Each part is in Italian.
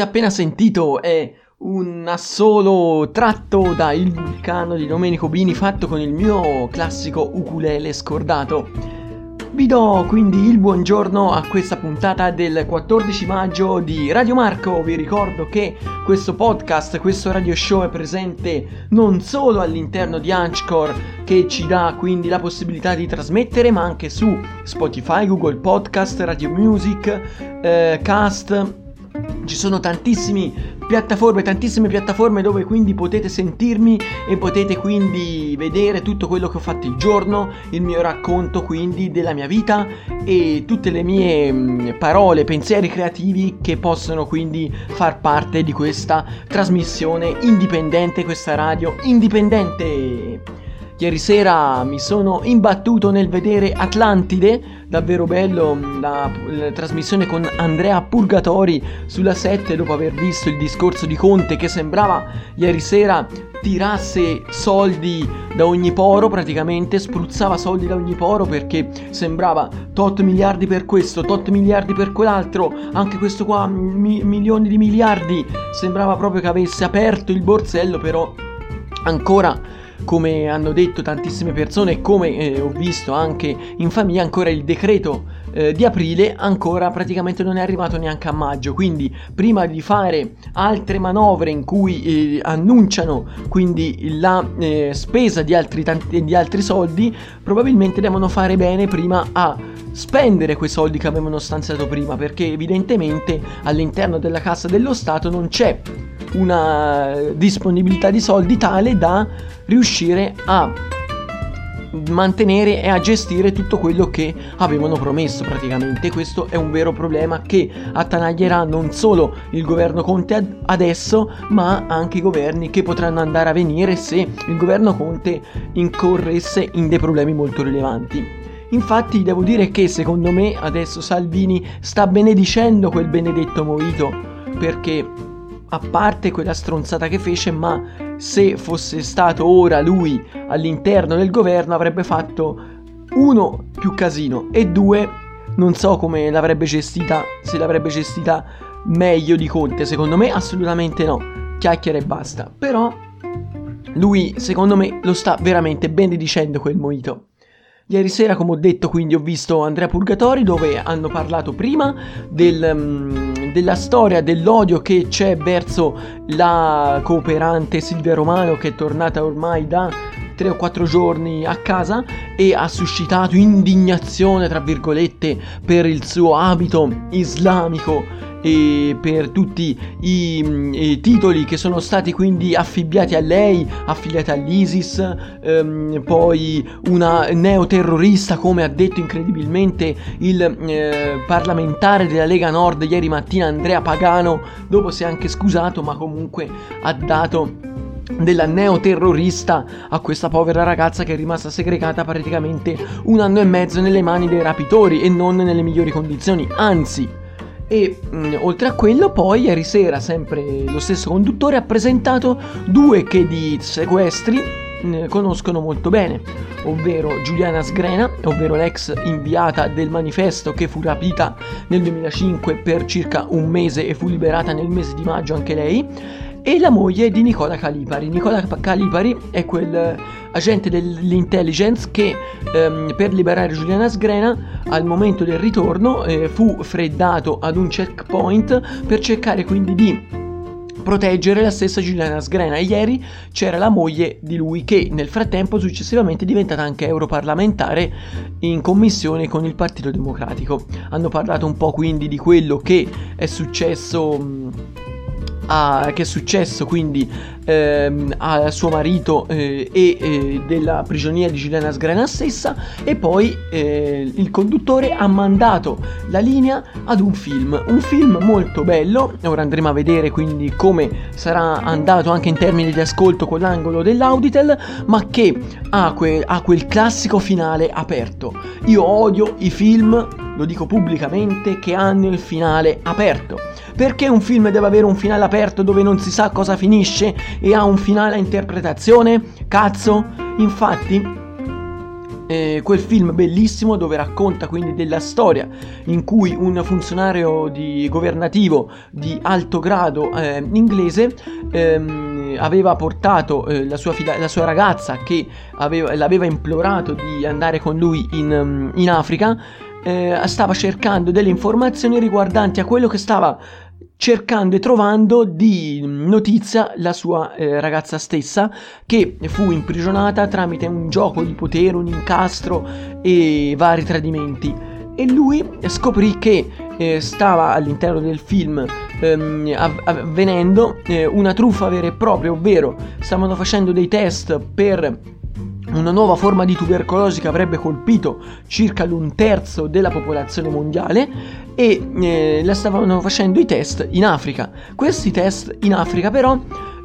avete appena sentito è un assolo tratto da Il vulcano di Domenico Bini fatto con il mio classico ukulele scordato. Vi do quindi il buongiorno a questa puntata del 14 maggio di Radio Marco. Vi ricordo che questo podcast, questo radio show è presente non solo all'interno di Anchor che ci dà quindi la possibilità di trasmettere, ma anche su Spotify, Google Podcast, Radio Music, eh, Cast ci sono tantissime piattaforme, tantissime piattaforme dove quindi potete sentirmi e potete quindi vedere tutto quello che ho fatto il giorno, il mio racconto quindi della mia vita e tutte le mie mm, parole, pensieri creativi che possono quindi far parte di questa trasmissione indipendente, questa radio indipendente. Ieri sera mi sono imbattuto nel vedere Atlantide, davvero bello, la, la, trasmissione con Andrea Purgatori sulla 7 dopo aver visto il discorso di Conte che sembrava ieri sera tirasse soldi da ogni poro praticamente, spruzzava soldi da ogni poro perché sembrava tot miliardi per questo, tot miliardi per quell'altro, anche questo qua mi, milioni di miliardi, sembrava proprio che avesse aperto il borsello però ancora come hanno detto tantissime persone e come eh, ho visto anche in famiglia, ancora il decreto eh, di aprile ancora praticamente non è arrivato neanche a maggio. Quindi prima di fare altre manovre in cui eh, annunciano quindi la eh, spesa di altri, tanti, di altri soldi, probabilmente devono fare bene prima a spendere quei soldi che avevano stanziato prima, perché evidentemente all'interno della cassa dello Stato non c'è una disponibilità di soldi tale da riuscire a mantenere e a gestire tutto quello che avevano promesso praticamente. Questo è un vero problema che attanaglierà non solo il governo Conte adesso ma anche i governi che potranno andare a venire se il governo Conte incorresse in dei problemi molto rilevanti. Infatti devo dire che secondo me adesso Salvini sta benedicendo quel benedetto Moito perché a parte quella stronzata che fece, ma se fosse stato ora lui all'interno del governo avrebbe fatto uno più casino e due non so come l'avrebbe gestita, se l'avrebbe gestita meglio di Conte, secondo me assolutamente no, chiacchiere e basta, però lui secondo me lo sta veramente benedicendo quel Moito. Ieri sera, come ho detto, quindi ho visto Andrea Purgatori dove hanno parlato prima del, um, della storia dell'odio che c'è verso la cooperante Silvia Romano che è tornata ormai da tre o quattro giorni a casa e ha suscitato indignazione, tra virgolette, per il suo abito islamico e per tutti i, mm, i, titoli che sono stati quindi affibbiati a lei, affiliati all'ISIS, ehm, poi una neoterrorista come ha detto incredibilmente il eh, parlamentare della Lega Nord ieri mattina Andrea Pagano, dopo si è anche scusato ma comunque ha dato della neoterrorista a questa povera ragazza che è rimasta segregata praticamente un anno e mezzo nelle mani dei rapitori e non nelle migliori condizioni, anzi. E mh, mm, oltre a quello, poi ieri sera, sempre lo stesso conduttore ha presentato due che di sequestri mh, conoscono molto bene, ovvero Giuliana Sgrena, ovvero l'ex inviata del manifesto che fu rapita nel 2005 per circa un mese e fu liberata nel mese di maggio anche lei e la moglie di Nicola Calipari. Nicola Calipari è quel agente dell'intelligence che ehm, per liberare Giuliana Sgrena al momento del ritorno eh, fu freddato ad un checkpoint per cercare quindi di proteggere la stessa Giuliana Sgrena ieri c'era la moglie di lui che nel frattempo successivamente è diventata anche europarlamentare in commissione con il Partito Democratico. Hanno parlato un po' quindi di quello che è successo a, che è successo quindi ehm, a suo marito eh, e eh, della prigionia di Giuliana Sgrena stessa e poi eh, il conduttore ha mandato la linea ad un film, un film molto bello, ora andremo a vedere quindi come sarà andato anche in termini di ascolto con l'angolo dell'Auditel, ma che ha, que- ha quel classico finale aperto. Io odio i film, lo dico pubblicamente, che hanno il finale aperto perché un film deve avere un finale aperto dove non si sa cosa finisce e ha un finale a interpretazione? Cazzo! Infatti, eh, quel film bellissimo dove racconta quindi della storia in cui un funzionario di governativo di alto grado eh, inglese ehm, aveva portato eh, la, sua fida- la, sua ragazza che aveva, l'aveva implorato di andare con lui in, in Africa eh, stava cercando delle informazioni riguardanti a quello che stava cercando e trovando di notizia la sua eh, ragazza stessa che fu imprigionata tramite un gioco di potere, un incastro e vari tradimenti. E lui scoprì che eh, stava all'interno del film ehm, avvenendo eh, una truffa vera e propria, ovvero stavano facendo dei test per una nuova forma di tubercolosi che avrebbe colpito circa l'un terzo della popolazione mondiale e eh, la stavano facendo i test in Africa. Questi test in Africa però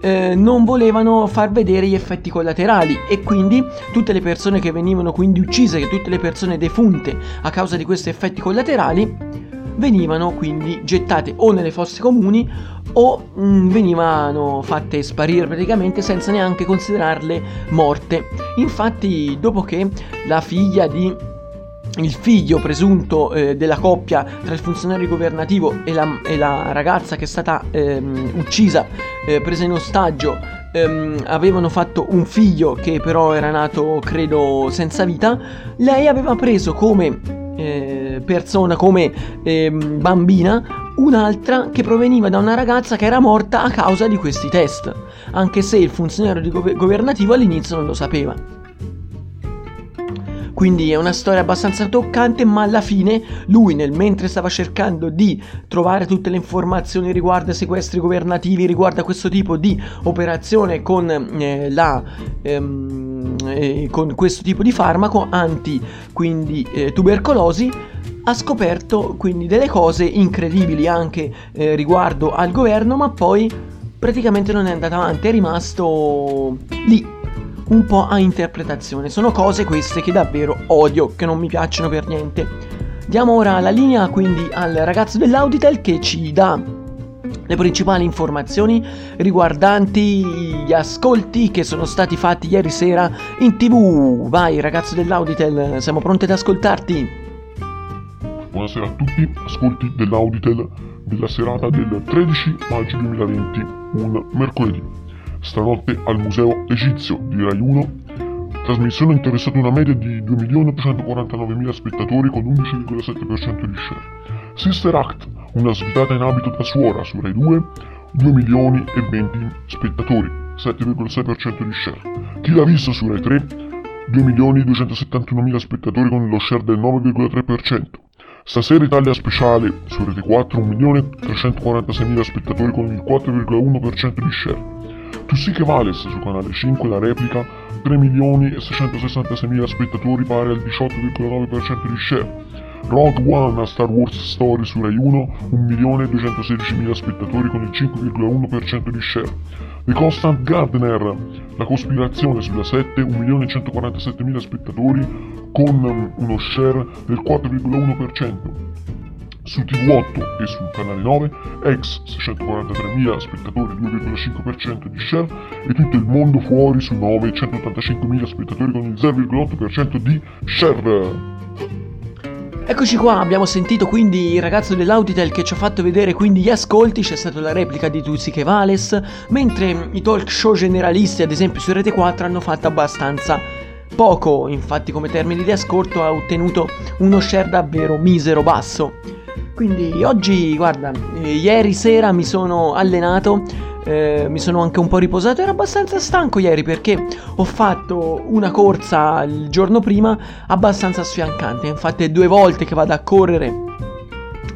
eh, non volevano far vedere gli effetti collaterali e quindi tutte le persone che venivano quindi uccise, tutte le persone defunte a causa di questi effetti collaterali venivano quindi gettate o nelle fosse comuni o mh, mm, venivano fatte sparire praticamente senza neanche considerarle morte. Infatti, dopo che la figlia di il figlio presunto eh, della coppia tra il funzionario governativo e la, e la ragazza che è stata ehm, uccisa, eh, presa in ostaggio, ehm, avevano fatto un figlio che però era nato, credo, senza vita, lei aveva preso come eh, persona, come ehm, bambina, un'altra che proveniva da una ragazza che era morta a causa di questi test, anche se il funzionario gov- governativo all'inizio non lo sapeva. Quindi è una storia abbastanza toccante, ma alla fine lui, nel mentre stava cercando di trovare tutte le informazioni riguardo ai sequestri governativi, riguardo a questo tipo di operazione con eh, la... Ehm, eh, con questo tipo di farmaco anti quindi eh, tubercolosi ha scoperto quindi delle cose incredibili anche eh, riguardo al governo, ma poi praticamente non è andato avanti, è rimasto lì un po' a interpretazione. Sono cose queste che davvero odio, che non mi piacciono per niente. Diamo ora la linea quindi al ragazzo dell'Auditel che ci dà le principali informazioni riguardanti gli ascolti che sono stati fatti ieri sera in tv. Vai ragazzo dell'Auditel, siamo pronti ad ascoltarti. Buonasera a tutti, ascolti dell'Auditel della serata del 13 maggio 2020, un mercoledì. Stanotte al Museo Egizio di Rai 1, trasmissione interessata una media di 2.849.000 spettatori con 11,7% di share. Sister Act, una svitata in abito da suora su Rai 2, 2 milioni e 20 spettatori, 7,6% di share. Chi l'ha visto su Rai 3? 2.271.000 spettatori con lo share del 9,3%. Stasera Italia Speciale su Rete 4 1.346.000 spettatori con il 4,1% di share. Tu sì che vales su canale 5 la replica 3.666.000 spettatori pari al 18,9% di share. Rogue One a Star Wars Story su Rai 1 1.216.000 spettatori con il 5,1% di share. The Constant Gardener, la cospirazione sulla 7, 1.147.000 spettatori con uno share del 4,1%. Su TV8 e sul canale 9, ex 643.000 spettatori 2,5% di share e tutto il mondo fuori su 9 185.000 spettatori con il 0,8% di share. Eccoci qua, abbiamo sentito quindi il ragazzo dell'Auditel che ci ha fatto vedere quindi gli ascolti, c'è stata la replica di Tuziche Vales, mentre i talk show generalisti, ad esempio su Rete 4, hanno fatto abbastanza poco, infatti come termini di ascolto ha ottenuto uno share davvero misero basso. Quindi oggi, guarda, eh, ieri sera mi sono allenato eh, mi sono anche un po' riposato, ero abbastanza stanco ieri perché ho fatto una corsa il giorno prima abbastanza sfiancante, infatti due volte che vado a correre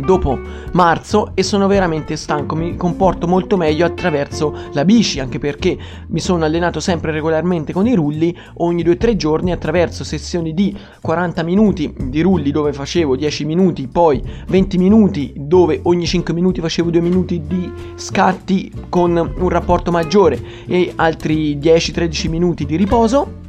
dopo marzo e sono veramente stanco, mi comporto molto meglio attraverso la bici, anche perché mi sono allenato sempre regolarmente con i rulli ogni 2-3 giorni attraverso sessioni di 40 minuti di rulli dove facevo 10 minuti, poi 20 minuti dove ogni 5 minuti facevo 2 minuti di scatti con un rapporto maggiore e altri 10-13 minuti di riposo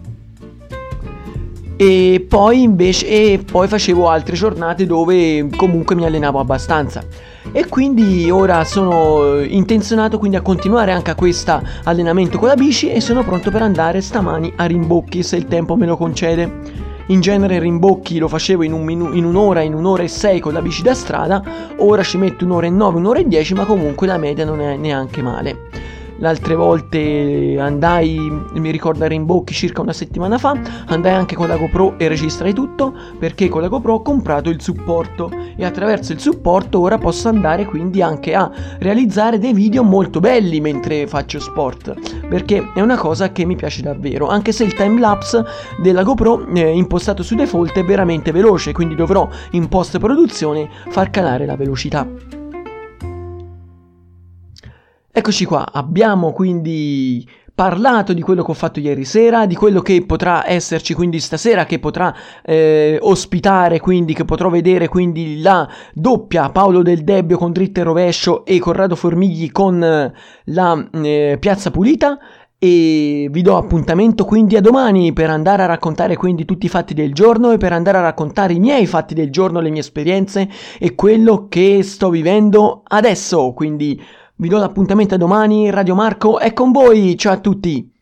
e poi invece e poi facevo altre giornate dove comunque mi allenavo abbastanza e quindi ora sono intenzionato quindi a continuare anche a questo allenamento con la bici e sono pronto per andare stamani a Rimbocchi se il tempo me lo concede in genere rimbocchi lo facevo in, un minu- in un'ora, in un'ora e sei con la bici da strada, ora ci metto un'ora e nove, un'ora e dieci, ma comunque la media non è neanche male. Le altre volte andai, mi ricordo a Rimbocchi circa una settimana fa, andai anche con la GoPro e registrai tutto perché con la GoPro ho comprato il supporto e attraverso il supporto ora posso andare quindi anche a realizzare dei video molto belli mentre faccio sport perché è una cosa che mi piace davvero anche se il timelapse della GoPro eh, impostato su default è veramente veloce quindi dovrò in post produzione far calare la velocità. Eccoci qua, abbiamo quindi parlato di quello che ho fatto ieri sera, di quello che potrà esserci quindi stasera, che potrà eh, ospitare, quindi che potrò vedere quindi la doppia Paolo del Debbio con dritto e rovescio e Corrado Formigli con eh, la eh, Piazza Pulita. E vi do appuntamento quindi a domani per andare a raccontare quindi tutti i fatti del giorno e per andare a raccontare i miei fatti del giorno, le mie esperienze e quello che sto vivendo adesso, quindi vi do l'appuntamento a domani, Radio Marco è con voi, ciao a tutti!